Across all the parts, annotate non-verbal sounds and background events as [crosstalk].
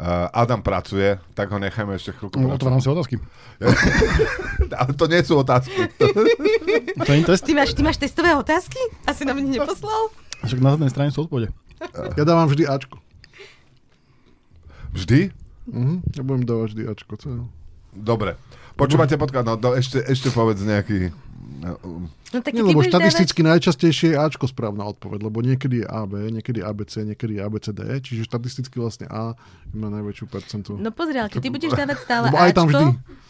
Uh, Adam pracuje, tak ho nechajme ešte chvíľku. No, otváram si otázky. [laughs] Ale to nie sú otázky. [laughs] to je test? Ty máš, ty máš testové otázky? Asi nám neposlal? Však na zadnej strane sú odpovede. Ja dávam vždy Ačko. Vždy? Mhm, ja budem dávať vždy Ačko. Co? Dobre. Počúvate podcast, no do, ešte, ešte povedz nejaký... No, No tak Nie, lebo štatisticky najčastejšie je Ačko správna odpoveď, lebo niekedy je AB, niekedy ABC, niekedy je ABCD, čiže štatisticky vlastne A má najväčšiu percentu. No pozri, ale keď ty budeš dávať stále Lebo aj tam vždy. Ačko,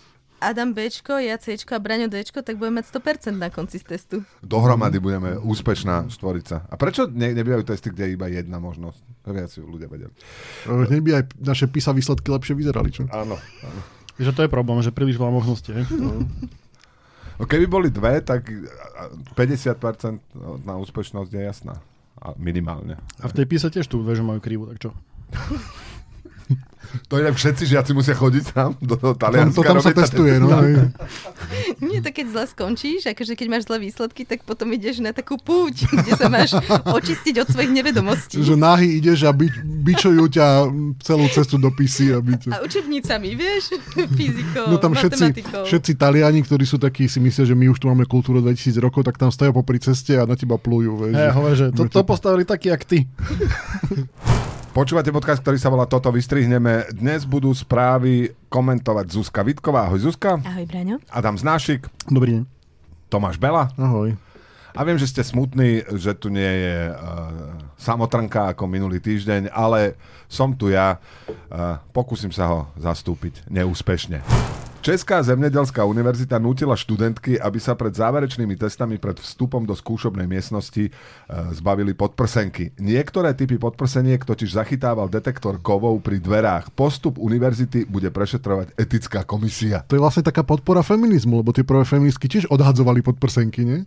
Adam Bčko, ja Cčko a Braňo Dčko, tak budeme mať 100% na konci z testu. dohromady budeme úspešná štvorica. A prečo ne, nebývajú testy, kde je iba jedna možnosť? Viac si ľudia vedeli. Uh, Hneď by aj naše PISA výsledky lepšie vyzerali, čo? Áno. áno. Že to je problém, že príliš veľa možností. [laughs] No, keby boli dve, tak a- a 50% na úspešnosť je jasná. A minimálne. A v tej píse tiež tu dve, že majú krivu, tak čo? [laughs] To inak všetci žiaci musia chodiť tam do Tam, Talianska. to tam sa testuje, no. [laughs] Nie, to keď zle skončíš, akože keď máš zlé výsledky, tak potom ideš na takú púť, [laughs] kde sa máš očistiť od svojich nevedomostí. Že nahy ideš a bi, bičujú ťa celú cestu do pisy. A, bič... A učebnicami, vieš? [laughs] Fyzikou, No tam všetci, všetci Taliani, ktorí sú takí, si myslia, že my už tu máme kultúru 2000 rokov, tak tam stoja popri ceste a na teba plujú. Vieš, Hej, že- hovorí, že to, to postavili takí, jak ty. [laughs] Počúvate podcast, ktorý sa volá Toto vystrihneme. Dnes budú správy komentovať Zuzka Vitková. Ahoj Zuzka. Ahoj, Braňo. Adam Znášik. Dobrý deň. Tomáš Bela. Ahoj. A viem, že ste smutní, že tu nie je uh, samotrnka ako minulý týždeň, ale som tu ja. Uh, pokúsim sa ho zastúpiť neúspešne. Česká zemnedelská univerzita nútila študentky, aby sa pred záverečnými testami pred vstupom do skúšobnej miestnosti e, zbavili podprsenky. Niektoré typy podprseniek totiž zachytával detektor kovov pri dverách. Postup univerzity bude prešetrovať etická komisia. To je vlastne taká podpora feminizmu, lebo tie prvé feministky tiež odhadzovali pod prsenky, nie?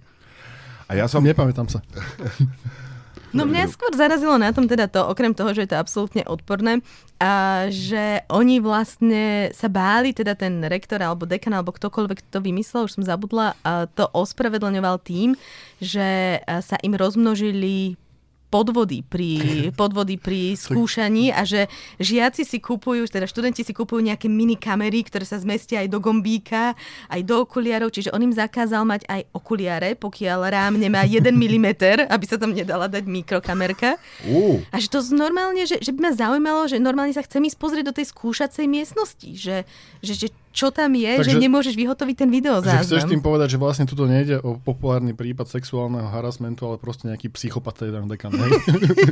A ja som... Nepamätám sa. [laughs] No mňa skôr zarazilo na tom teda to, okrem toho, že je to absolútne odporné, a že oni vlastne sa báli, teda ten rektor alebo dekan alebo ktokoľvek to vymyslel, už som zabudla, a to ospravedlňoval tým, že sa im rozmnožili podvody pri, [laughs] podvody pri skúšaní a že žiaci si kupujú, teda študenti si kupujú nejaké mini kamery, ktoré sa zmestia aj do gombíka, aj do okuliarov, čiže on im zakázal mať aj okuliare, pokiaľ rám nemá 1 mm, [laughs] aby sa tam nedala dať mikrokamerka. A že to normálne, že, že by ma zaujímalo, že normálne sa chcem ísť pozrieť do tej skúšacej miestnosti, že, že, že čo tam je, Takže- že nemôžeš vyhotoviť ten Že videozáznam. chceš tým povedať, že vlastne tuto nejde o populárny prípad sexuálneho harasmentu, ale proste nejaký psychopat je tam dekan, hej?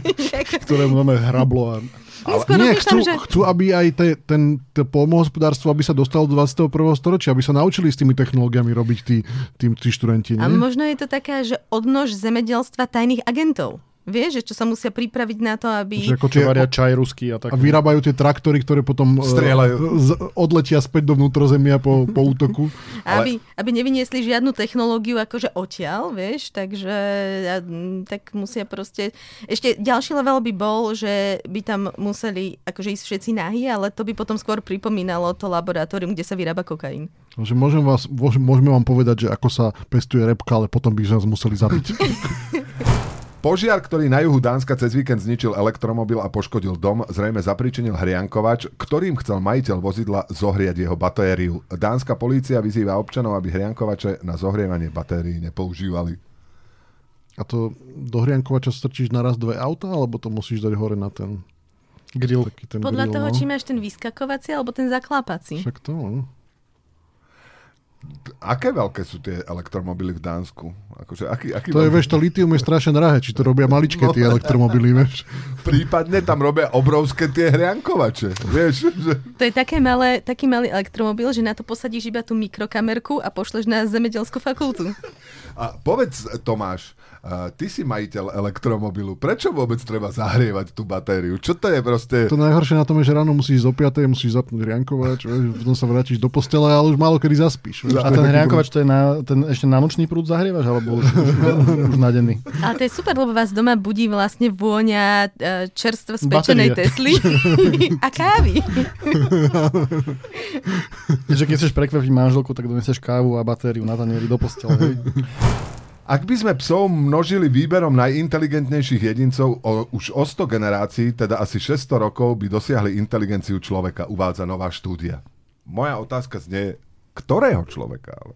[laughs] ktorému máme hrablo a... Skôr Nie, chcú, že... chcú, aby aj te, ten, to polnohospodárstvo, aby sa dostalo do 21. storočia, aby sa naučili s tými technológiami robiť tí, tí, tí študenti. A Nie? možno je to taká, že odnož zemedelstva tajných agentov. Vieš, že čo sa musia pripraviť na to, aby... Že ako Čo varia čaj ruský a tak. a vyrábajú tie traktory, ktoré potom e, Strieľajú. z, odletia späť do vnútrozemia po, po útoku. [laughs] Aby, aby nevyniesli žiadnu technológiu akože odtiaľ, vieš, takže tak musia proste... Ešte ďalší level by bol, že by tam museli akože ísť všetci nahý, ale to by potom skôr pripomínalo to laboratórium, kde sa vyrába kokain. Že môžem vás, môž- môžeme vám povedať, že ako sa pestuje repka, ale potom by sme nás museli zabiť. [laughs] Požiar, ktorý na juhu Dánska cez víkend zničil elektromobil a poškodil dom, zrejme zapričinil hriankovač, ktorým chcel majiteľ vozidla zohriať jeho batériu. Dánska polícia vyzýva občanov, aby hriankovače na zohrievanie batérií nepoužívali. A to do hriankovača strčíš naraz dve auta, alebo to musíš dať hore na ten Grill. taký ten Podľa grill, toho, no? či máš ten vyskakovací alebo ten zaklápací. Však to, no. Aké veľké sú tie elektromobily v Dánsku? Akože, aký, aký To je, veľký- vieš, to litium je strašne drahé, či to robia maličké [laughs] No. tie elektromobily, [laughs] vieš. Prípadne tam robia obrovské tie hriankovače. Vieš, že... To je také malé, taký malý elektromobil, že na to posadíš iba tú mikrokamerku a pošleš na zemedelskú fakultu. A povedz, Tomáš, a ty si majiteľ elektromobilu. Prečo vôbec treba zahrievať tú batériu? Čo to je proste... To najhoršie na tom je, že ráno musíš zo 5. musíš zapnúť hriankovač, vieš, potom sa vrátiš do postele, ale už málo kedy zaspíš. vieš. A je ten taký hriankovač, to je na, ten ešte na nočný prúd zahrievaš, alebo už, už, už na denný? Ale to je super, lebo vás doma budí vlastne vôňa e, čerstvo spečenej. Tesly a kávy. Že keď chceš prekvapiť manželku, tak doneseš kávu a batériu na tanieri do postele. Ak by sme psov množili výberom najinteligentnejších jedincov o, už o 100 generácií, teda asi 600 rokov, by dosiahli inteligenciu človeka, uvádza nová štúdia. Moja otázka znie, ktorého človeka ale?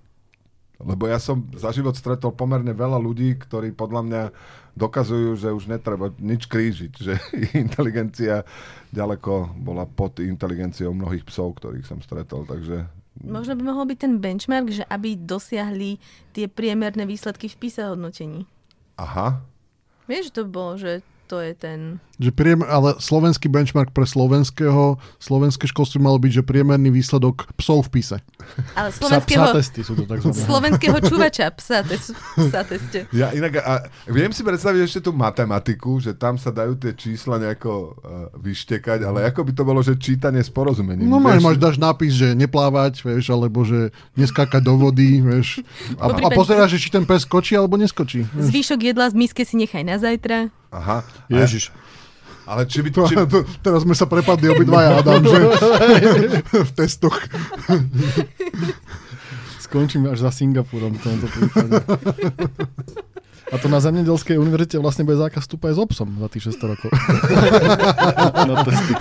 Lebo ja som za život stretol pomerne veľa ľudí, ktorí podľa mňa dokazujú, že už netreba nič krížiť, že [laughs] inteligencia ďaleko bola pod inteligenciou mnohých psov, ktorých som stretol, takže... Možno by mohol byť ten benchmark, že aby dosiahli tie priemerné výsledky v PISA hodnotení. Aha. Vieš, to bolo, že to je ten... Že priem, ale slovenský benchmark pre slovenského, slovenské školstvo malo byť, že priemerný výsledok psov v pise. Ale Psa, slovenského, psa testy sú to takzvané. slovenského čuvača psa, tes, psa teste. Ja inak, a viem si predstaviť ešte tú matematiku, že tam sa dajú tie čísla nejako uh, vyštekať, ale ako by to bolo, že čítanie s porozumením. No máš, máš, dáš nápis, že neplávať, vieš, alebo že neskákať do vody, vieš. A, a pozeráš, že či ten pes skočí alebo neskočí. Vieš. Zvýšok jedla z miske si nechaj na zajtra. Aha. Ježiš. Ale či by... To, Či, to, teraz sme sa prepadli obidvaja, Adam, že v testoch. Skončím až za Singapurom v tomto prípade. A to na Zemnedelskej univerzite vlastne bude zákaz vstupu aj s obsom za tých 600 rokov. na testy.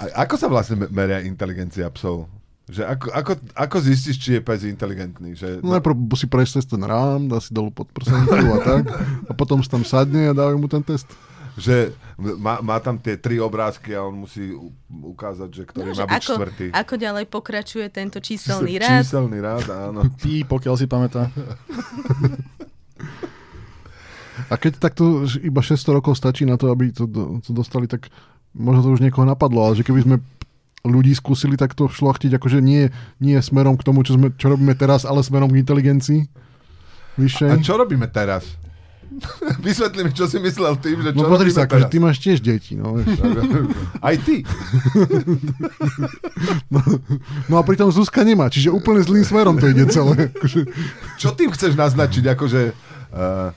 a, ako sa vlastne me- meria inteligencia psov? Že ako, ako, ako zistíš, či je pes inteligentný? Že, No najprv si prejsť cez ten rám, dá si dolu pod prsenku a tak. A potom si tam sadne a dávajú mu ten test. že má, má tam tie tri obrázky a on musí ukázať, že ktorý No, že má byť ako, štvrtý. ako ďalej pokračuje tento číselný [laughs] rád. Číselný rád, áno. [laughs] Pí, pokiaľ si pamätá. A keď takto iba 600 rokov stačí na to, aby to, to dostali, tak možno to už niekoho napadlo, ale že keby sme ľudí skúsili takto šlachtiť, akože nie, nie smerom k tomu, čo, sme, čo robíme teraz, ale smerom k inteligencii vyššej. A čo robíme teraz? [laughs] Vysvetli mi, čo si myslel tým, že čo No pozri sa, akože ty máš tiež deti. No. [laughs] Aj ty. [laughs] no a pritom Zuzka nemá, čiže úplne zlým smerom to ide celé. Akože, Čo tým chceš naznačiť? Akože uh,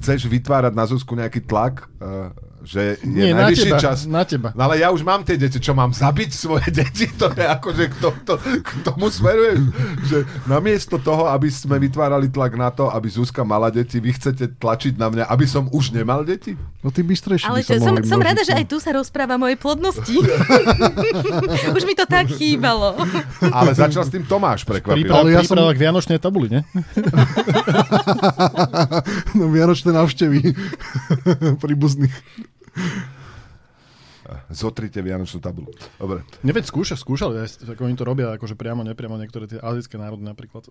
chceš vytvárať na Zuzku nejaký tlak, uh, že je Nie, na najvyšší teba, čas. na teba. No ale ja už mám tie deti, čo mám zabiť svoje [laughs] deti, to je akože k, to, to, k tomu smeruješ, že namiesto toho, aby sme vytvárali tlak na to, aby Zuzka mala deti, vy chcete tlačiť na mňa, aby som už nemal deti? no ty bystrejší Ale by som, som množiť, rada, že no. aj tu sa rozpráva o mojej plodnosti. [laughs] Už mi to tak chýbalo. Ale začal s tým Tomáš prekvapil. Príprava, Ale ja príprava k Vianočnej tabuli, ne? [laughs] no, vianočné návštevy príbuzných. [laughs] Zotrite Vianočnú tabulu. Dobre. Neveď skúša, skúšali, ako oni to robia, akože priamo, nepriamo, niektoré tie azijské národy napríklad.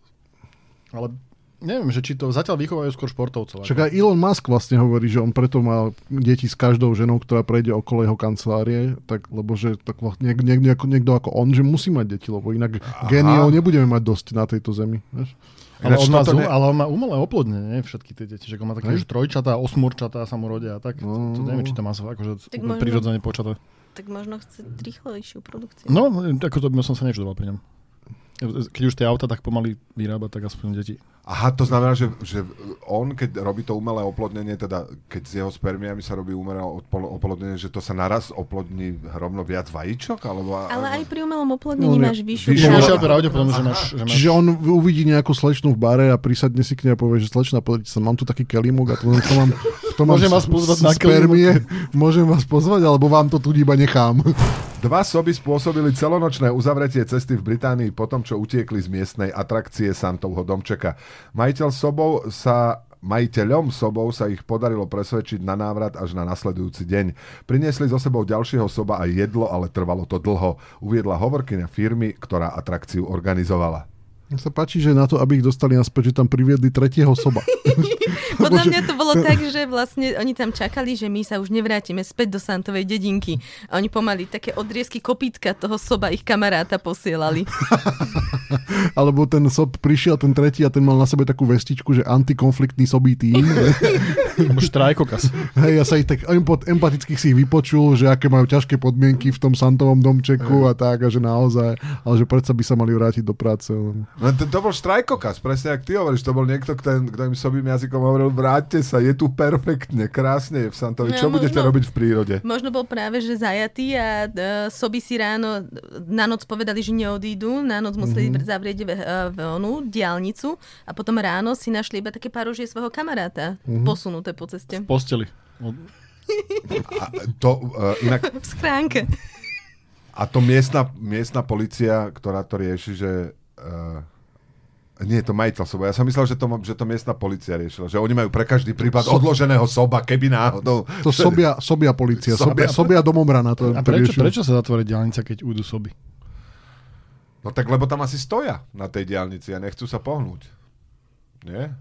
Ale neviem, že či to zatiaľ vychovajú skôr športovcov. Ako- aj Elon Musk vlastne hovorí, že on preto má deti s každou ženou, ktorá prejde okolo jeho kancelárie, tak, lebo že tak vlastne niek, niek, niekto, ako on, že musí mať deti, lebo inak géniov nebudeme mať dosť na tejto zemi. Vieš? Ale, on má, ne- ale on má umelé oplodnenie, nie? Všetky tie deti. Že on má také už trojčatá, osmurčatá sa mu rodia a tak. No. To, to neviem, či to má akože možno- prirodzene počaté. Tak možno chce rýchlejšiu produkciu. No, ako to by som sa nečudoval pri ňom. Keď už tie auta tak pomaly vyrába, tak aspoň deti. Aha, to znamená, že, že on, keď robí to umelé oplodnenie, teda keď s jeho spermiami sa robí umelé oplo- oplodnenie, že to sa naraz oplodní rovno viac vajíčok? Alebo, Ale aj pri umelom oplodnení No, ne- máš vyššiu vyššiu- pravdepodobnosť, že máš... Že máš Čiže on uvidí nejakú slečnú v bare a prisadne si k nej a povie, že slečna, pozrite sa, mám tu taký kelímok a to, to mám, to mám Môžem vás pozvať s- na spermie, môžem vás pozvať, alebo vám to tu iba nechám. Dva soby spôsobili celonočné uzavretie cesty v Británii po tom, čo utiekli z miestnej atrakcie Santovho domčeka. Majiteľ sobov sa Majiteľom sobov sa ich podarilo presvedčiť na návrat až na nasledujúci deň. Priniesli so sebou ďalšieho soba aj jedlo, ale trvalo to dlho. Uviedla hovorkyňa firmy, ktorá atrakciu organizovala. Mne sa páči, že na to, aby ich dostali naspäť, že tam priviedli tretieho soba. [laughs] Podľa mňa to bolo tak, že vlastne oni tam čakali, že my sa už nevrátime späť do Santovej dedinky. A oni pomaly také odriezky kopítka toho soba ich kamaráta posielali. [laughs] Alebo ten sob prišiel, ten tretí a ten mal na sebe takú vestičku, že antikonfliktný sobý tým. [laughs] Alebo štrajkokas. Hej, ja sa ich tak empaticky si ich vypočul, že aké majú ťažké podmienky v tom Santovom domčeku a tak, a že naozaj, ale že predsa by sa mali vrátiť do práce. No to, to bol štrajkokaz, presne jak ty hovoríš, to bol niekto, kto, kto im sobým jazykom hovoril, vráťte sa, je tu perfektne, krásne je v Santovi, čo No, budete možno- robiť v prírode? Možno bol práve, že zajatý a uh, soby si ráno na noc povedali, že neodídu, na noc museli mm-hmm. zavrieť v, uh, v onu diálnicu a potom ráno si našli iba také parožie svojho kamaráta mm-hmm. posunuté po ceste. V posteli. Od- A to, uh, inak, V schránke. a to miestna, miestna policia, ktorá to rieši, že... Uh, nie, to majiteľ soba. Ja som myslel, že to, že to miestna policia riešila. Že oni majú pre každý prípad odloženého soba, keby náhodou. To sobia, sobia policia, sobia, sobia domomrana. To, A prečo, prečo sa zatvorí diálnica, keď ujdu soby? No tak lebo tam asi stoja na tej diálnici a nechcú sa pohnúť. Nie?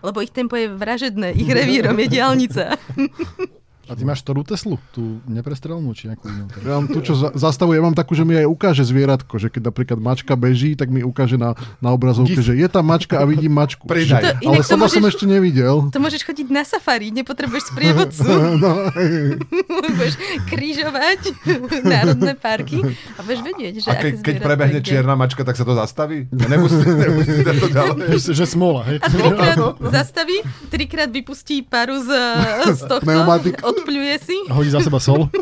Lebo ich tempo je vražedné, ich revírom je diálnica. [laughs] A ty máš ktorú Teslu? Tú neprestrelnú, či nejakú inú? Ja mám tu, čo za, zastavuje, ja mám takú, že mi aj ukáže zvieratko, že keď napríklad mačka beží, tak mi ukáže na, na obrazovke, Gif. že je tam mačka a vidím mačku. Pridaj. To- Ale soba som ešte nevidel. To môžeš chodiť na safari, nepotrebuješ sprievodcu. [laughs] No, [laughs] budeš krížovať [laughs] národné parky a budeš vedieť, že A aké keď, prebehne kde. čierna mačka, tak sa to zastaví? Nemusí, nemusí to ďalej. Že, že smola, hej? A trikrát zastaví, trikrát vypustí paru z, z tohto, Odpľuje si. Hodí za seba sol. [laughs]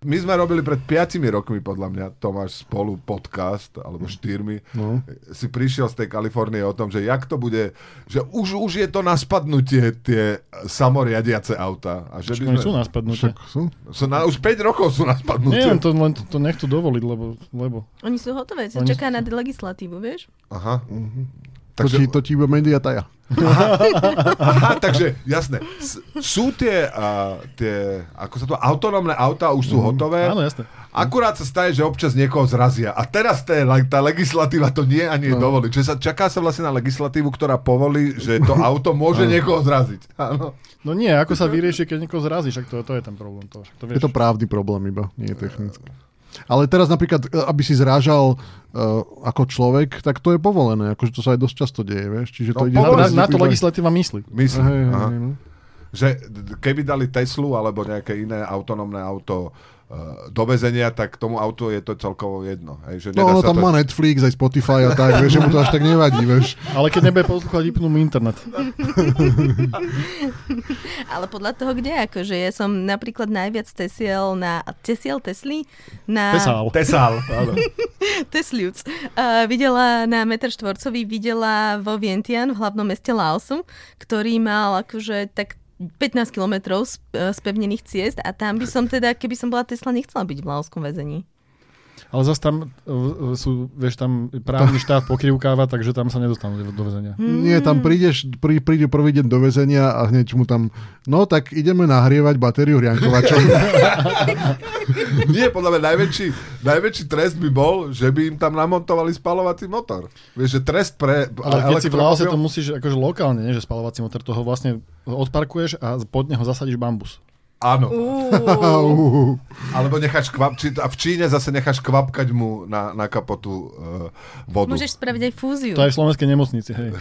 My sme robili pred 5 rokmi, podľa mňa, Tomáš, spolu podcast, alebo štyrmi. No. Si prišiel z tej Kalifornie o tom, že jak to bude, že už, už je to na spadnutie tie samoriadiace auta. A že Však sme, sú na spadnutie. však sú. sú na, už 5 rokov sú na spadnutie. Nie, len to, len to, to nechcú dovoliť, lebo, lebo Oni sú hotové, sa Oni čaká na legislatívu, vieš? Aha. To ti, to ti iba média taja. Aha, takže jasné. Sú tie, uh, tie ako sa to, autonómne autá už sú hotové. áno, jasné. Akurát sa stane, že občas niekoho zrazia. A teraz tá, tá legislatíva to nie ani no. dovolí. Čiže sa čaká sa vlastne na legislatívu, ktorá povolí, že to [laughs] auto môže niekoho zraziť. Áno. No nie, ako sa vyrieši, keď niekoho zrazíš, to, to je ten problém. To, to vieš. Je to právny problém iba, nie je technický. Ale teraz napríklad, e, aby si zrážal uh, ako človek, tak to je povolené. Akože to sa aj dosť často deje, vieš. Čiže to No, ide na, povolené. na, na to legislatíva myslí. Myslím. Hej, hej, Aha. hej, no. Že keby dali Teslu alebo nejaké iné autonómne auto uh, do väzenia, tak tomu autu je to celkovo jedno. Hej, že No ono tam to... má Netflix, aj Spotify a tak, vieš, že mu to až tak nevadí, vieš. Ale keď nebude poslúchať, vypnú mu internet. [laughs] Ale podľa toho, kde akože ja som napríklad najviac tesiel na... Tesiel Tesly? Na... Tesál. Áno. [laughs] Tesliuc. Uh, videla na metr štvorcový, videla vo Vientian, v hlavnom meste Laosu, ktorý mal akože tak 15 kilometrov z, uh, spevnených ciest a tam by som teda, keby som bola Tesla, nechcela byť v laoskom väzení. Ale zase tam uh, sú, vieš, tam právny štát pokrivkáva, takže tam sa nedostanú do, väzenia. Nie, tam prídeš, prí, príde prvý deň do väzenia a hneď mu tam, no tak ideme nahrievať batériu riankovačom. [laughs] Nie, podľa mňa najväčší, najväčší trest by bol, že by im tam namontovali spalovací motor. Vieš, že trest pre Ale keď si v Laose, to musíš akože lokálne, nie že spalovací motor, toho vlastne odparkuješ a pod neho zasadíš bambus. Áno. Uú. [laughs] Alebo necháš kvapčiť, a v Číne zase necháš kvapkať mu na, na kapotu uh, vodu. Môžeš spraviť aj fúziu. To aj v slovenskej nemocnici, hej. [laughs]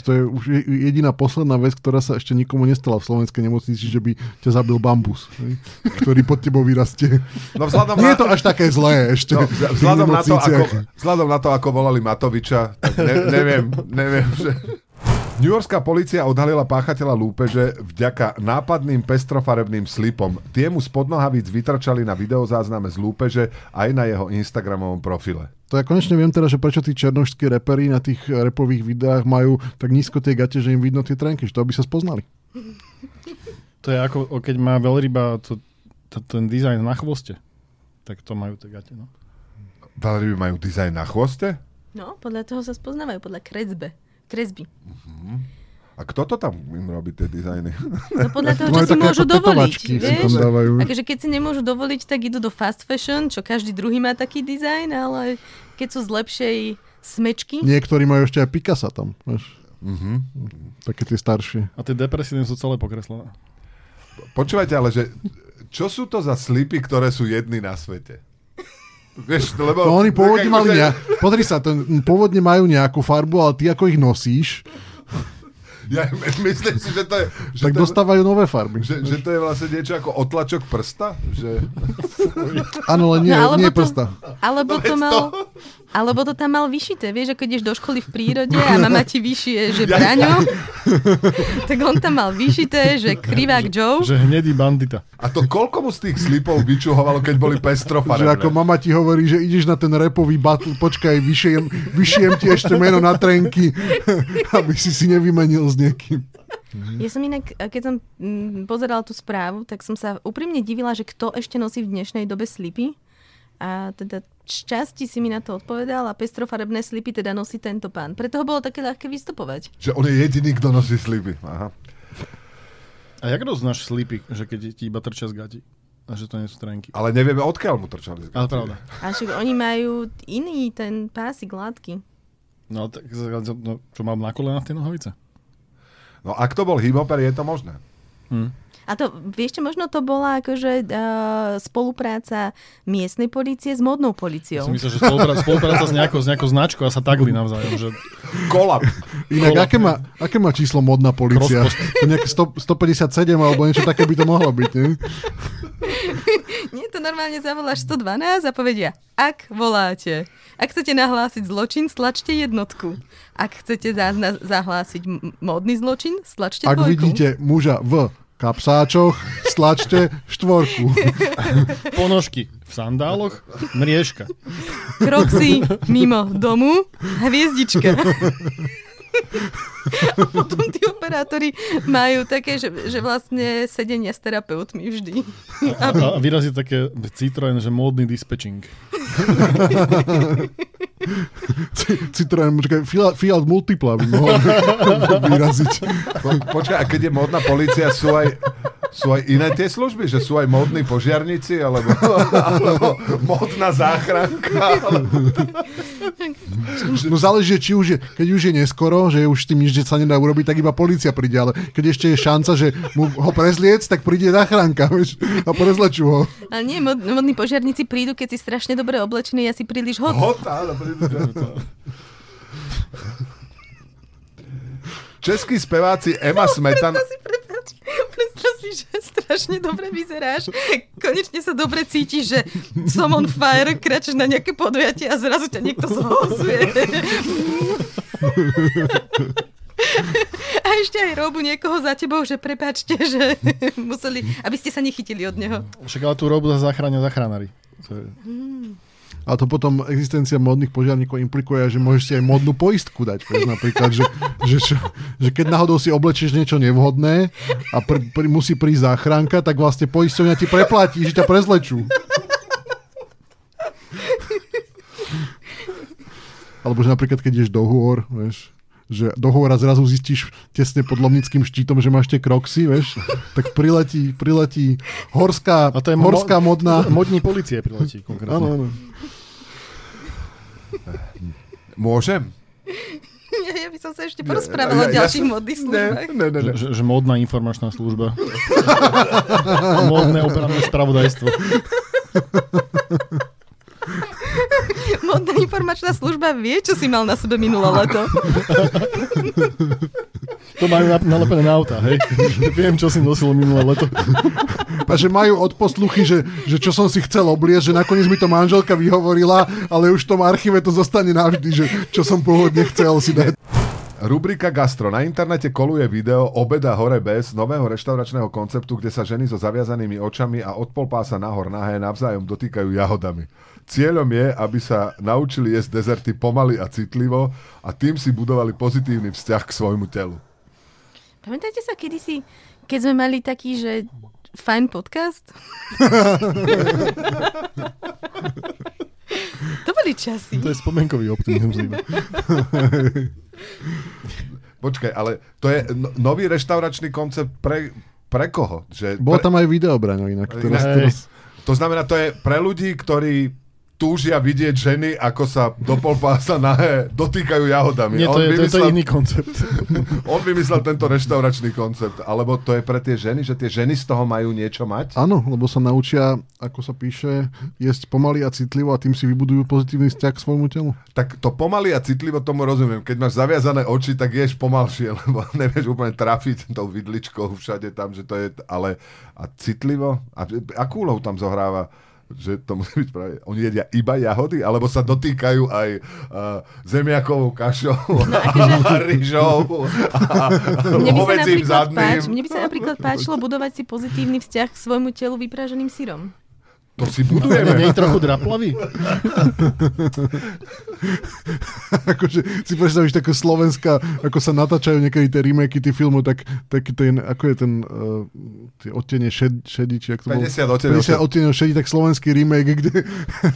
To je už je- jediná posledná vec, ktorá sa ešte nikomu nestala v slovenskej nemocnici, že by ťa zabil bambus, hej, ktorý pod tebou vyrastie. No vzhľadom Nie na, je to až také zlé ešte. no, vzhľadom, na to, ako, vzhľadom na to, ako volali Matoviča, tak ne, neviem, neviem, že... New Yorkská policia odhalila páchateľa lúpeže vďaka nápadným pestrofarebným slipom. Tie mu spod nohavíc vytrčali na videozázname z lúpeže aj na jeho Instagramovom profile. To ja konečne viem teda, že prečo tí černožskí reperi na tých repových videách majú tak nízko tie gate, že im vidno tie trenky, že to by sa spoznali. To je ako, keď má veľryba to, to, ten dizajn na chvoste. Tak to majú tie gate, no. Veľryby majú dizajn na chvoste? No, podľa toho sa spoznávajú, podľa kresbe. Kresby. A kto to tam im robí tie dizajny? No podľa [laughs] toho, čo si také môžu dovoliť, vieš? Takže keď si nemôžu dovoliť, tak idú do fast fashion, čo každý druhý má taký dizajn, ale keď sú z lepšej smečky, Niektorí majú ešte aj Picasa tam, vieš, Mhm. také tie staršie. A tie depresívne sú celé pokreslené. Počúvajte, ale že čo sú to za slipy, ktoré sú jedny na svete? Vieš, lebo... No oni pôvodne tak mali [laughs] nejak, pozri sa, ten, pôvodne majú nejakú farbu, ale ty ako ich nosíš, Ja myslím si, že to je... Že Tak to, dostávajú nové farby. že, že to je vlastne niečo ako otlačok prsta? Že... Áno, ale nie, No, alebo nie to- prsta. Alebo to mal... Alebo to tam mal vyšité, vieš, ako ideš do školy v prírode a [laughs] mama ti vyšije, že braňo, [laughs] tak on tam mal vyšité, že krivák Joe. Že hnedý bandita. A to koľko mu z tých slipov vyčuhovalo, keď boli Že pestrofarebné? ako mama ti hovorí, že ideš na ten repový battle, počkaj, vyšijem, vyšijem ti ešte meno na trenky, [laughs] aby si si nevymenil s niekým. Ja som inak, keď som mm, pozerala tú správu, tak som sa úprimne divila, že kto ešte nosí v dnešnej dobe slipy. A teda šťastí si mi na to odpovedal a pestrofarebné slipy teda nosí tento pán. Preto ho bolo také ľahké vystupovať. Že on je jediný, kto nosí slipy. Aha. A jak roznáš slipy, že keď ti iba trčia z gati? A že to nie sú trenky. Ale nevieme, odkiaľ mu trčali. Ale pravda. A však oni majú iný ten pásik látky. No tak no, čo mám na kolenách tie nohavice? No ak to bol himoper, je to možné. Hm. A to, vieš čo, možno to bola akože uh, spolupráca miestnej policie s modnou Ja policiou. som myslel, že spolupráca, spolupráca s, nejakou, s nejakou značkou a sa tagli navzájom. Že... Kolab. Inak, Kola. aké má, aké má číslo modná policia? To nejaké 100, 157 alebo niečo také by to mohlo byť, nie? [laughs] Nie, to normálne zavoláš 112 a povedia, ak voláte, ak chcete nahlásiť zločin, stlačte jednotku. Ak chcete zahlásiť modný zločin, stlačte Ak dvojku. vidíte muža v kapsáčoch, stlačte štvorku. [laughs] Ponožky v sandáloch, mriežka. Kroxy mimo domu, hviezdička. A potom tí operátori majú také, že, že vlastne sedenia s terapeutmi vždy. A, a vyrazí také Citroen, že módny dispečing. Citroen, počkaj, Fiat, Fiat Multipla by mohol [laughs] vyraziť. Po- Počkaj, a keď je modná policia, sú aj, sú aj iné tie služby? Že sú aj modní požiarníci? Alebo, alebo modná záchranka? Alebo... No záleží, či už je, keď už je neskoro, že už tým nič sa nedá urobiť, tak iba policia príde, ale keď ešte je šanca, že mu ho prezliec, tak príde záchranka, vieš, a prezlečú ho. Ale nie, mod, modní požiarníci prídu, keď si strašne dobre oblečený a si príliš hot. Hot, áno, prídu. Českí speváci Ema [laughs] Smetan... Predstav si, prepáč, predstav si, že strašne dobre vyzeráš. Konečne sa dobre cítiš, že som on fire, kračeš na nejaké podujatie a zrazu ťa niekto zhosuje. A ešte aj robu niekoho za tebou, že prepáčte, že museli, aby ste sa nechytili od neho. Však ale tú robu za zachránia zachránári. To je... A to potom existencia modných požiarníkov implikuje, že môžeš si aj modnú poistku dať. Vieš, napríklad, že, že, čo, že keď náhodou si oblečieš niečo nevhodné a pr, pr, musí prísť záchranka, tak vlastne poisťovňa ti preplatí, že ťa prezlečú. Alebo že napríklad, keď ideš do hôr, vieš, že do hôra zrazu zistíš tesne pod Lomnickým štítom, že máš tie kroxy, vieš, tak priletí, priletí horská, A to je mo- horská modná... Modní policie priletí konkrétne. Áno, áno. Môžem? [laughs] Ja, ja by som sa ešte porozprávala o Ja- ja ďalších som- modných službách. ne, ne, ne. Že, že módna informačná služba. [laughs] Módne operámne spravodajstvo. [laughs] Modná informačná služba vie, čo si mal na sebe minulé leto. To majú nalepené na auta, hej? [laughs] Viem, čo si nosil minulé leto. A že majú odposluchy, že, že čo som si chcel obliecť, že nakoniec mi to manželka vyhovorila, ale už v tom archíve to zostane navždy, že čo som pôvodne chcel si dať. Rubrika Gastro. Na internete koluje video Obeda hore bez nového reštauračného konceptu, kde sa ženy so zaviazanými očami a od polpása nahor nahé navzájom dotýkajú jahodami. Cieľom je, aby sa naučili jesť dezerty pomaly a citlivo a tým si budovali pozitívny vzťah k svojmu telu. Pamätáte sa kedysi, keď sme mali taký, že fajn podcast? [laughs] to boli časy. To je spomienkový optimizmus. [laughs] Počkaj, ale to je no- nový reštauračný koncept pre, pre koho? Že Bolo pre, tam aj video, Braňo, inak. Teraz, Inak- teraz, to znamená, to je pre ľudí, ktorí túžia vidieť ženy, ako sa do polpása nahé dotýkajú jahodami. Nie, to On je, to, je, to je vymyslel- iný koncept. [laughs] On vymyslel tento reštauračný koncept. Alebo to je pre tie ženy, že tie ženy z toho majú niečo mať? Áno, lebo sa naučia, ako sa píše, jesť pomaly a citlivo a tým si vybudujú pozitívny vzťah k svojmu telu. Tak to pomaly a citlivo tomu rozumiem. Keď máš zaviazané oči, tak ješ pomalšie, [laughs] lebo nevieš úplne trafiť tou vidličkou všade tam, že to je... Ale a citlivo? A akú úlohu tam zohráva? Že to musí byť práve, oni jedia iba jahody, alebo sa dotýkajú aj uh, zemiakovou kašou a [laughs] ryžou a Mne by, sa hovedzím zadným. páč, mne by sa napríklad páčilo budovať si pozitívny vzťah k svojmu telu vypraženým syrom. To si Nie budujeme. je trochu draplavý? [laughs] akože si predstavíš takú Slovenska, ako sa natáčajú niekedy tie remakey tých filmov, tak, tak ten, ako je ten, uh, tie odtiene šed, šedi, či ak to bolo? 50 odtieňov 50 odtieňov šedi, tak slovenský remake, kde,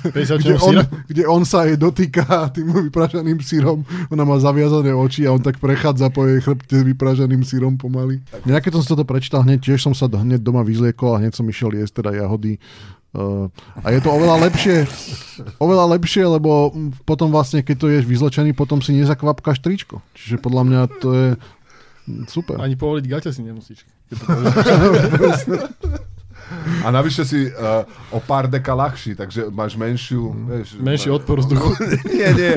50 kde, on, kde on sa jej dotýka tým vypražaným sírom, ona má zaviazané oči a on tak prechádza po jej chrbte vypražaným sírom pomaly. Ja keď som si toto prečítal, hneď tiež som sa hneď doma vyzliekol a hneď som išiel jesť teda jahody. A je to oveľa lepšie, oveľa lepšie, lebo potom vlastne, keď to ješ vyzlečený, potom si nezakvapkáš tričko. Čiže podľa mňa to je super. Ani povoliť gate si nemusíš. [laughs] A navyše si uh, o pár deka ľahší, takže máš menšiu... Vieš, Menší odpor vzduchu. [laughs] nie, nie.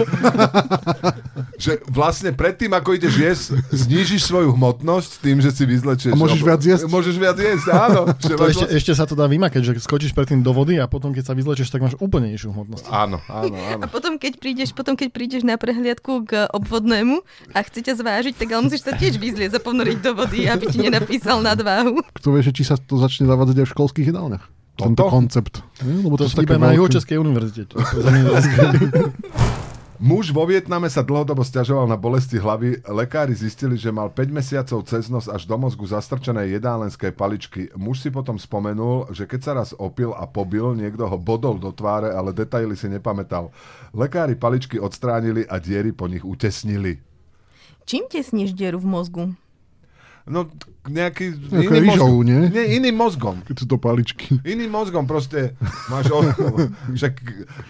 [laughs] že vlastne predtým, ako ideš jesť, znížiš svoju hmotnosť tým, že si vyzlečieš. A môžeš viac jesť? Môžeš viac jesť, áno. [laughs] Že To máš ešte, vlastne- ešte sa to dá vymakať, že skočíš predtým do vody a potom, keď sa vyzlečeš, tak máš úplne nižšiu hmotnosť. Áno, áno, áno. A potom keď, prídeš, potom, keď prídeš na prehliadku k obvodnému a chce ťa zvážiť, tak ale musíš sa tiež vyzlieť a ponoriť do vody, aby ti nenapísal nadváhu. Kto vie, že či sa to začne zavádzať v školských jedálniach? Tento Toto? koncept. Nie? Lebo To také iba na veľké- Juhočeskej univerzite. je. [laughs] Muž vo Vietname sa dlhodobo stiažoval na bolesti hlavy. Lekári zistili, že mal 5 mesiacov cez nos až do mozgu zastrčené jedálenské paličky. Muž si potom spomenul, že keď sa raz opil a pobil, niekto ho bodol do tváre, ale detaily si nepamätal. Lekári paličky odstránili a diery po nich utesnili. Čím tesníš dieru v mozgu? No, nejaký Ako iný rýžou, mozgom. nie? Nie, iným mozgom. Keď sú to paličky. Iným mozgom proste máš... O, [laughs] však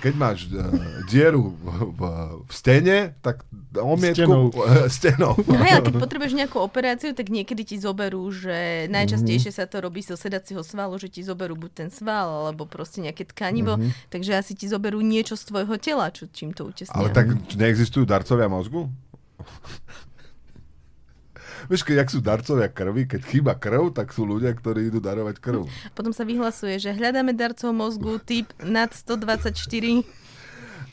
keď máš uh, dieru v, v, v stene, tak omietku... Stenou. [laughs] Stenou. No hej, ale keď potrebuješ nejakú operáciu, tak niekedy ti zoberú, že najčastejšie sa to robí zo sedacieho svalu, že ti zoberú buď ten sval, alebo proste nejaké tkanivo, takže asi ti zoberú niečo z tvojho tela, čo, čím to utesnia. Ale tak neexistujú darcovia mozgu? Vieš, keď jak sú darcovia krvi, keď chýba krv, tak sú ľudia, ktorí idú darovať krv. Potom sa vyhlasuje, že hľadáme darcov mozgu typ nad 124.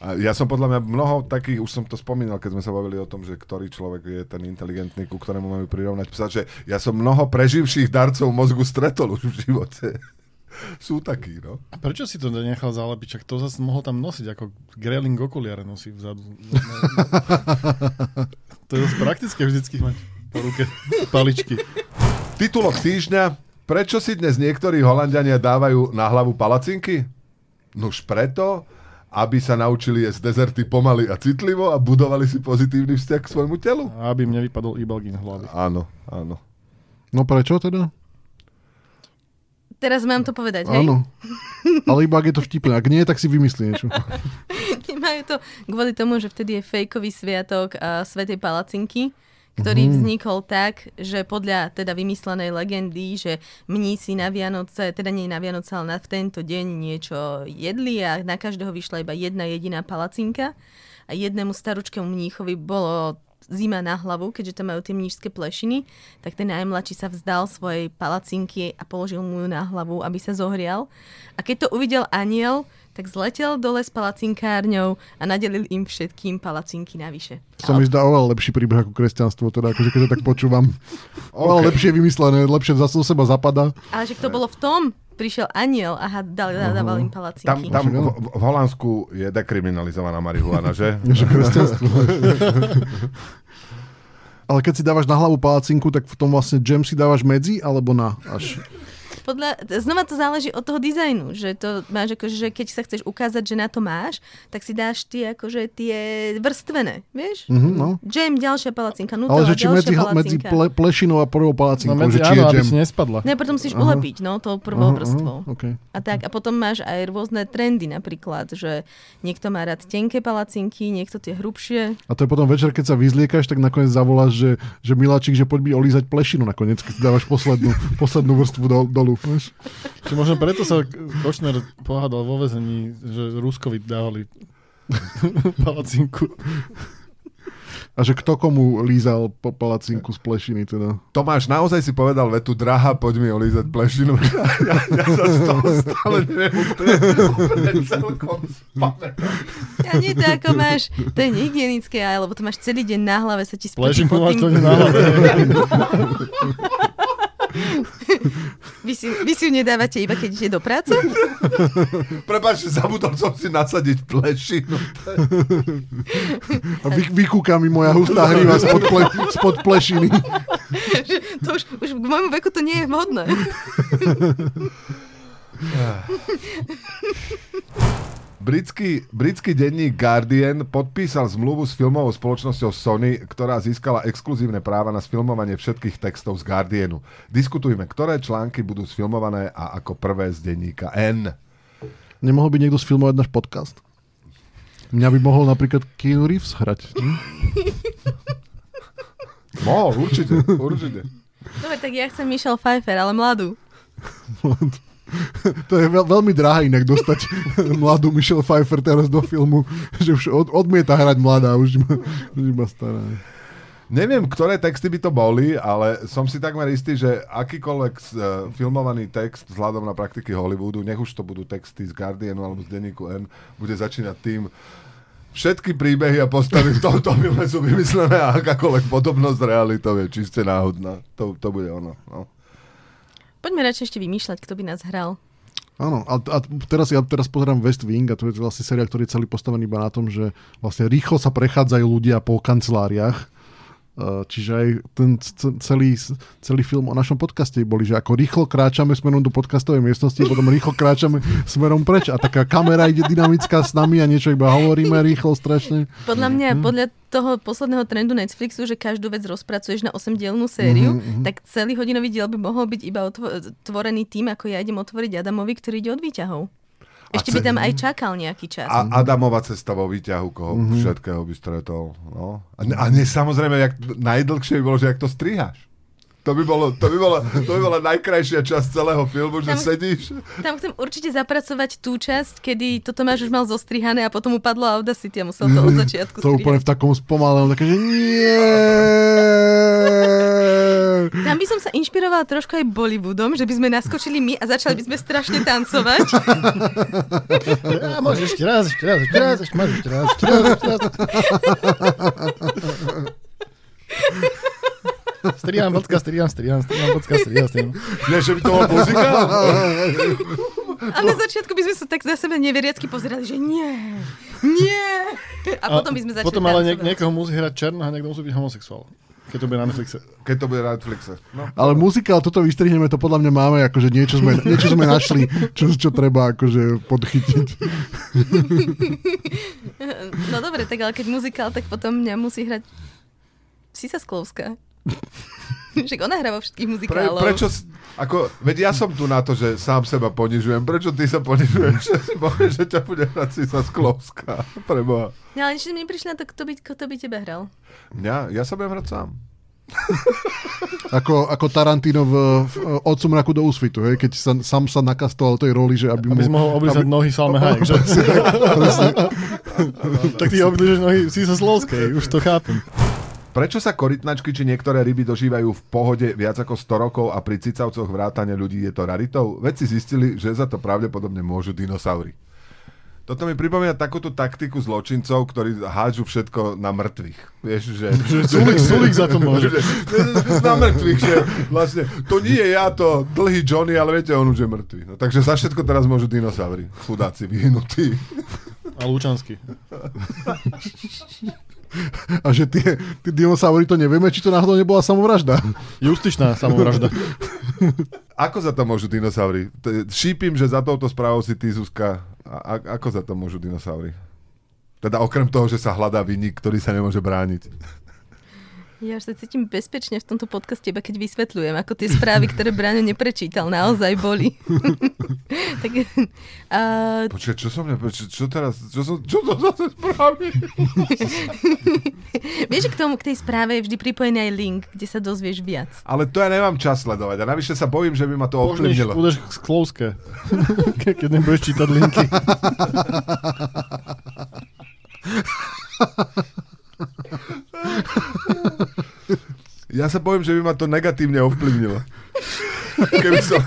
A ja som podľa mňa mnoho takých, už som to spomínal, keď sme sa bavili o tom, že ktorý človek je ten inteligentný, ku ktorému máme prirovnať psa, že ja som mnoho preživších darcov mozgu stretol už v živote. [laughs] Sú takí, no. A prečo si to nechal zalepiť? Čak to zase mohol tam nosiť, ako Greling okuliare nosí vzadu. [laughs] to je dosť praktické vždycky mať po ruke paličky. Titulok týždňa. Prečo si dnes niektorí Holandiania dávajú na hlavu palacinky? Nuž preto, aby sa naučili jesť dezerty pomaly a citlivo a budovali si pozitívny vzťah k svojmu telu. A aby mne vypadol ibalgin z hlavy. Áno, áno. No prečo teda? Teraz mám to povedať, hej? Áno. Ale iba ak je to vtipné. Ak nie, tak si vymyslí niečo. [laughs] Majú to kvôli tomu, že vtedy je fejkový sviatok uh, Svetej Palacinky, ktorý mm-hmm. vznikol tak, že podľa teda vymyslenej legendy, že mnísi na Vianoce, teda nie na Vianoce, ale na v tento deň niečo jedli a na každého vyšla iba jedna jediná palacinka a jednému staručkému mníchovi bolo zima na hlavu, keďže tam majú tie mnížské plešiny, tak ten najmladší sa vzdal svojej palacinky a položil mu ju na hlavu, aby sa zohrial. A keď to uvidel aniel, tak zletel dole s palacinkárňou a nadelil im všetkým palacinky navyše. To sa mi zdá oveľa lepší príbeh ako kresťanstvo, teda akože keď to tak počúvam. [laughs] Oveľa OK. lepšie vymyslené, lepšie do seba zapadá. Ale že to bolo v tom, prišiel aniel a dal, dával im Tam, palacinky. tam v, v Holandsku je dekriminalizovaná marihuana, že? [laughs] Že kresťanstvo. [laughs] Ale keď si dávaš na hlavu palacinku, tak v tom vlastne džem si dávaš medzi, alebo na až. Podľa, znova to záleží od toho dizajnu, že to máš akože, že keď sa chceš ukázať, že na to máš, tak si dáš tie akože tie vrstvené, vieš? Mhm, no. Jam, ďalšia palacinka, Nutella, Ale že či medzi, palacinka. medzi ple, plešinou a prvou No palacinkou, medzi, že či áno, je jam. si nespadla. Ne, potom musíš Aha. ulepiť, no, tou prvou Aha, vrstvou. aha, okay. A tak, a potom máš aj rôzne trendy napríklad, že niekto má rád tenké palacinky, niekto tie hrubšie. A to je potom večer, keď sa vyzliekaš, tak nakoniec zavoláš, že, že Miláčik, že poď mi olízať plešinu nakoniec, keď dávaš poslednú, poslednú vrstvu do, dolu. Vieš? Či možno preto sa Kočner pohádal vo vezení, že Ruskovi dávali [laughs] palacinku. A že kto komu lízal po palacinku z plešiny teda. Tomáš, naozaj si povedal vetu, drahá, poď mi olízať plešinu. [laughs] Ja, ja sa z toho stále neviem úplne, úplne celkom. Ja nie to ako máš, to je nehygienické, lebo to máš celý deň na hlave, sa ti spotí Plešinku pod máš to na hlave. [laughs] Vy si, vy si ju nedávate iba keď ide do práce? Prepáč, zabudol som si nasadiť plešinu. A vy, vykúka mi moja hustá hriva spod, ple, spod plešiny. To už, už k môjmu veku to nie je vhodné. [laughs] Britský, britský denník Guardian podpísal zmluvu s filmovou spoločnosťou Sony, ktorá získala exkluzívne práva na sfilmovanie všetkých textov z Guardianu. Diskutujme, ktoré články budú sfilmované a ako prvé z denníka N. Nemohol by niekto sfilmovať náš podcast? Mňa by mohol napríklad Keanu Reeves hrať. Hm? [laughs] Mohol, určite, určite. Dobre, tak ja chcem Michelle Pfeiffer, ale mladú. [laughs] To je veľ, veľmi drahé inak dostať [laughs] mladú Michelle Pfeiffer teraz do filmu, [laughs] že už od, odmieta hrať mladá, už iba, stará. Neviem, ktoré texty by to boli, ale som si takmer istý, že akýkoľvek uh, filmovaný text vzhľadom na praktiky Hollywoodu, nech už to budú texty z Guardianu alebo z denníku N, bude začínať tým, všetky príbehy a postavy v tomto filme sú vymyslené a akákoľvek podobnosť s realitou je čiste náhodná. To, to bude ono. No. Poďme radšej ešte vymýšľať, kto by nás hral. Áno, a, a teraz ja teraz pozerám West Wing a to je vlastne seriál, ktorý je celý postavený iba na tom, že vlastne rýchlo sa prechádzajú ľudia po kanceláriách. Uh, Čiže aj ten celý, celý film o našom podcaste boli, že ako rýchlo kráčame smerom do podcastovej miestnosti, potom rýchlo kráčame smerom preč a taká kamera ide dynamická s nami a niečo iba hovoríme rýchlo strašne. Podľa mňa, Mhm. podľa toho posledného trendu Netflixu, že každú vec rozpracuješ na 8-dielnú sériu, Mhm, tak celý hodinový diel by mohol byť iba otvo- tvorený tým, ako ja idem otvoriť Adamovi, ktorý ide od výťahov. Ešte by ce- tam aj čakal nejaký čas. A Adamova cesta vo výťahu, koho mm-hmm. všetkého by stretol. No. A, ne, a ne, samozrejme, jak, najdlhšie by bolo, že jak to strihaš. To by, bolo, to, by bola, to by bola najkrajšia časť celého filmu, že Tam- sedíš. Tam chcem určite zapracovať tú časť, kedy to Tomáš už mal zostrihané a potom mu padlo Audacity a musel to od začiatku To úplne v strihať. takom spomalenom, také, že nie. Tam by som sa inšpirovala trošku aj Bollywoodom, že by sme naskočili my a začali by sme strašne tancovať. A môžeš ešte raz, ešte raz, ešte raz, ešte, máš ešte raz, ešte raz, ešte raz. [laughs] Striam, bodka, striam, striam, striam, bodka, striam, striam. Nie, že by to bola muzika? A na začiatku by sme sa tak na sebe neveriacky pozerali, že nie, nie. A potom by sme začali Potom ale niek- niekoho musí hrať černo a niekto musí byť homosexuál. Keď to bude na Netflixe. Keď to bude na Netflixe. No. Ale muzikál, toto vystrihneme, to podľa mňa máme, akože niečo sme, niečo sme našli, čo, čo treba akože podchytiť. No dobre, tak ale keď muzikál, tak potom mňa musí hrať Sisa Sklovská. Však ona hrá vo všetkých Pre, muzikáloch. prečo, ako, veď ja som tu na to, že sám seba ponižujem. Prečo ty sa ponižuješ? Že si povieš, že ťa bude hrať si sa Sklovská. Preboha. No ale ešte mi prišli na to, kto by, kto by tebe hral. Ja, ja sa budem hrať sám. [laughs] Ako, ako Tarantino v, v Od sumraku do úsvitu, hej, keď sa, sám sa nakastoval tej roli, že aby, Aby mu... mohol oblízať nohy Salme Hayek, že? [laughs] tak ty oblížeš nohy Sisa Slovskej, už to chápem. Prečo sa korytnačky či niektoré ryby dožívajú v pohode viac ako 100 rokov a pri cicavcoch vrátane ľudí je to raritou? Vedci zistili, že za to pravdepodobne môžu dinosaury. Toto mi pripomína takúto taktiku zločincov, ktorí hádžu všetko na mŕtvych. Vieš, že... [laughs] Sulik, Sulik za to môže. [laughs] že na mŕtvych, že vlastne to nie je ja, to dlhý Johnny, ale viete, on už je mŕtvy. No, takže za všetko teraz môžu dinosaury. Chudáci, vyhnutí. A Lučansky. [laughs] A že tie, tie dinosaury to nevieme, či to náhodou nebola samovražda. Justičná samovražda. Ako za to môžu dinosaury? Šípim, že za touto správou si ty, Zuzka. A, a- ako za to môžu dinosaury? Teda okrem toho, že sa hľadá vynik, ktorý sa nemôže brániť. Ja sa cítim bezpečne v tomto podcaste, iba keď vysvetľujem, ako tie správy, ktoré Braňo neprečítal, naozaj boli. [laughs] tak, uh, Počkaj, čo som ne... Čo, čo teraz... Čo, som, čo to zase spraví? [laughs] vieš, že k tomu, k tej správe je vždy pripojený aj link, kde sa dozvieš viac. Ale to ja nemám čas sledovať. A navyše sa bojím, že by ma to ovplyvnilo. budeš k sklouske, [laughs] Ke- keď nebudeš čítať linky. Ja sa bojím, že by ma to negatívne ovplyvnilo. Keby som,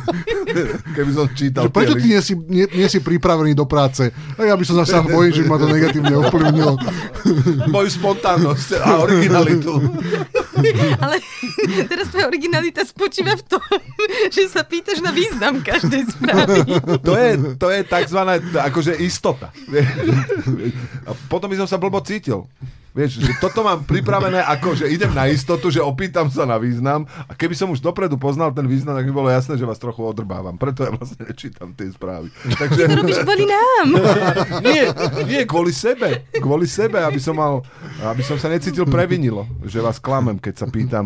keby som čítal Že prečo ty nie si, nie, nie si pripravený do práce? A ja by som zase bojím, že by ma to negatívne ovplyvnilo. moju spontánnosť a originalitu. Ale teraz tvoja originalita spočíva v tom, že sa pýtaš na význam každej správy. To je, to je takzvaná akože istota. A potom by som sa blbo cítil. Vieš, že toto mám pripravené ako, že idem na istotu, že opýtam sa na význam a keby som už dopredu poznal ten význam, tak by bolo jasné, že vás trochu odrbávam. Preto ja vlastne nečítam tie správy. Takže Robíš kvôli nám. [laughs] nie, nie, kvôli sebe. Kvôli sebe, aby som mal, aby som sa necítil previnilo, že vás klamem, keď sa pýtam,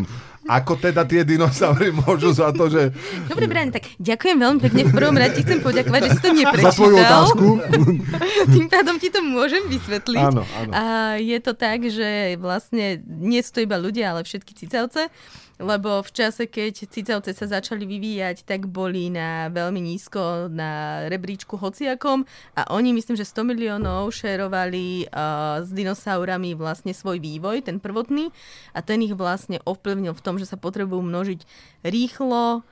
ako teda tie dinosaury môžu za to, že... Dobre, Braňo, tak ďakujem veľmi pekne. V prvom rade ti chcem poďakovať, že si to Za neprečítal. svoju otázku. [laughs] Tým pádom ti to môžem vysvetliť. Áno, áno. A je to tak, že vlastne nie sú to iba ľudia, ale všetky cicavce, lebo v čase, keď cicavce sa začali vyvíjať, tak boli na veľmi nízko na rebríčku hociakom a oni myslím, že 100 miliónov šerovali uh, s dinosaurami vlastne svoj vývoj, ten prvotný. A ten ich vlastne ovplyvnil v tom, že sa potrebujú množiť rýchlo,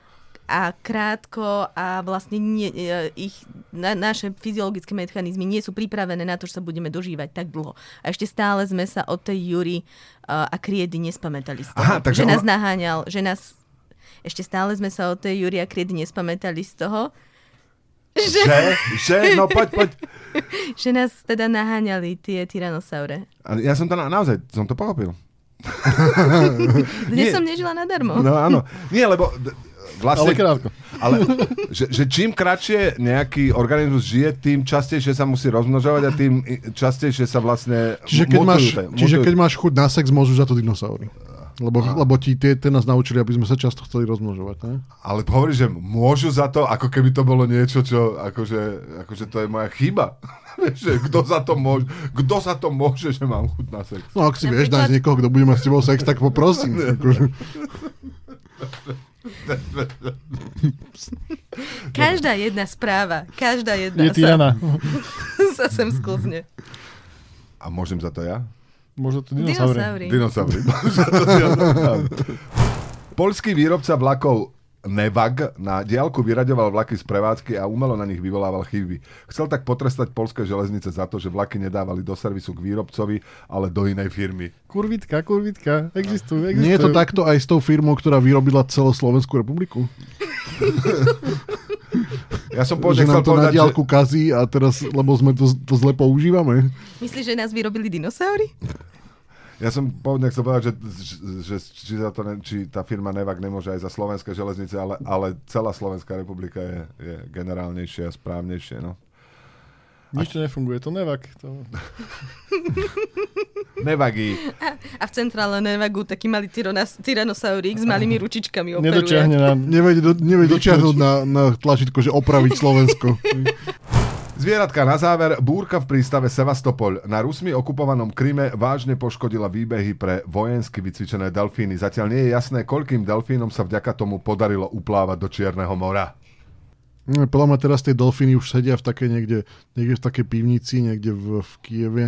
a krátko a vlastne nie, e, ich, na, naše fyziologické mechanizmy nie sú pripravené na to, že sa budeme dožívať tak dlho. A ešte stále sme sa od tej Jury uh, a Kriedy nespamätali z toho. Aha, takže že nás ona- naháňal, že nás ešte stále sme sa od tej Jury a Kriedy nespamätali z toho, že, Že? Že? No poď, poď. [laughs] že nás teda naháňali tie tyranosaure. Ja som to na, naozaj, som to pochopil. [laughs] Dnes Nie. som nežila nadarmo. No áno. Nie, lebo vlastne... Ale krátko. Ale že, že čím kratšie nejaký organizmus žije, tým častejšie sa musí rozmnožovať a tým častejšie sa vlastne Čiže keď, mutujú máš, te- čiže mutujú- keď máš chuť na sex, môžu za to dinosaury. Lebo, lebo ti tie, tie nás naučili, aby sme sa často chceli rozmnožovať. Ne? Ale hovorí, že môžu za to, ako keby to bolo niečo, čo akože, akože to je moja chyba. [laughs] Vieš, že kto za to môže, kto za to môže, že mám chuť na sex. No ak si vieš Napríklad- nájsť niekoho, kto bude mať s tebou sex, tak poprosím. [laughs] Akože, [laughs] [laughs] Každá jedna správa, každá jedna Je sa, [laughs] sa sem sklzne. A môžem za to ja? Možno to dinosaury. Dinosaury. Dinosaury. [laughs] Polský výrobca vlakov Nevag na diálku vyraďoval vlaky z prevádzky a umelo na nich vyvolával chyby. Chcel tak potrestať polské železnice za to, že vlaky nedávali do servisu k výrobcovi, ale do inej firmy. Kurvitka, kurvitka. Existujú, existujú. nie je to takto aj s tou firmou, ktorá vyrobila celú Slovenskú republiku? [laughs] Ja som Že pôvodne chcel nám to na povedať, že... diálku kazí a teraz, lebo sme to, to zle používame. Myslíš, že nás vyrobili dinosaury? Ja som pôvodne chcel povedať, že, že či, za to ne, či tá firma Nevak nemôže aj za slovenské železnice, ale, ale celá Slovenská republika je, je generálnejšie a správnejšie. No. Nič to nefunguje, to nevak. To... [laughs] Nevagí. A v centrále Nevagu taký malý tyronas- tyrannosaurík s malými ručičkami operuje. Nedočiahne na... Nevede, do, nevede dočiahnuť na, na tlačítko, že opraviť Slovensko. [laughs] Zvieratka na záver. Búrka v prístave Sevastopol na Rusmi okupovanom Kryme vážne poškodila výbehy pre vojensky vycvičené delfíny. Zatiaľ nie je jasné, koľkým delfínom sa vďaka tomu podarilo uplávať do Čierneho mora. No, podľa mňa teraz tie delfíny už sedia v takej niekde, niekde v takej pivnici, niekde v, v Kieve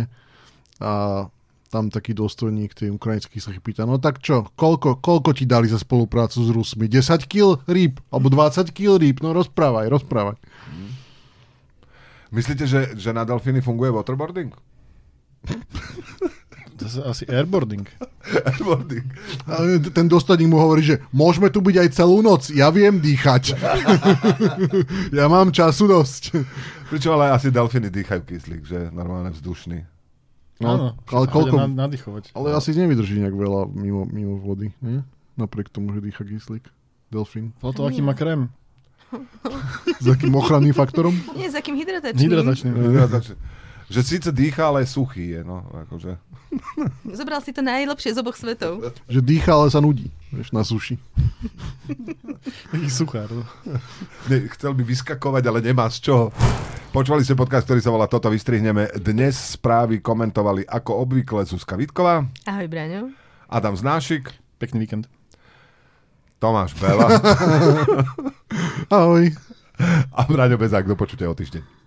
a tam taký dôstojník, tej ukrajinský sa pýta, no tak čo, koľko, koľko ti dali za spoluprácu s Rusmi? 10 kg rýb? Alebo 20 kg rýb? No rozprávaj, rozprávaj. Myslíte, že, že na delfíny funguje waterboarding? To je asi airboarding. [laughs] Waterboarding. A ten dôstojník mu hovorí, že môžeme tu byť aj celú noc, ja viem dýchať. [laughs] ja mám času dosť. Pričom ale asi delfíny dýchajú kyslík, že normálne vzdušný. Áno, ale koľko- Na, nadýchovať. Ale asi nevydrží nejak veľa mimo, mimo vody, nie? Napriek tomu, že dýcha kyslík. Delfín. Potom aký má krém. [laughs] S akým ochranným faktorom? Nie, s akým hydratačným. Hydratačným. že síce dýcha, ale suchý je. No, akože. [laughs] Zobral si to najlepšie z oboch svetov. Že dýcha, ale sa nudí. Vieš, na suši. Taký suchár. no. Ne, chcel by vyskakovať, ale nemá z čoho. Počúvali ste podcast, ktorý sa volá Toto vystrihneme. Dnes správy komentovali ako obvykle Zuzka Vitková, Ahoj, Braňo. Adam Znášik, Pekný víkend. Tomáš Bela [laughs] Ahoj. a Braňo Bezák. Do počutia o týždeň.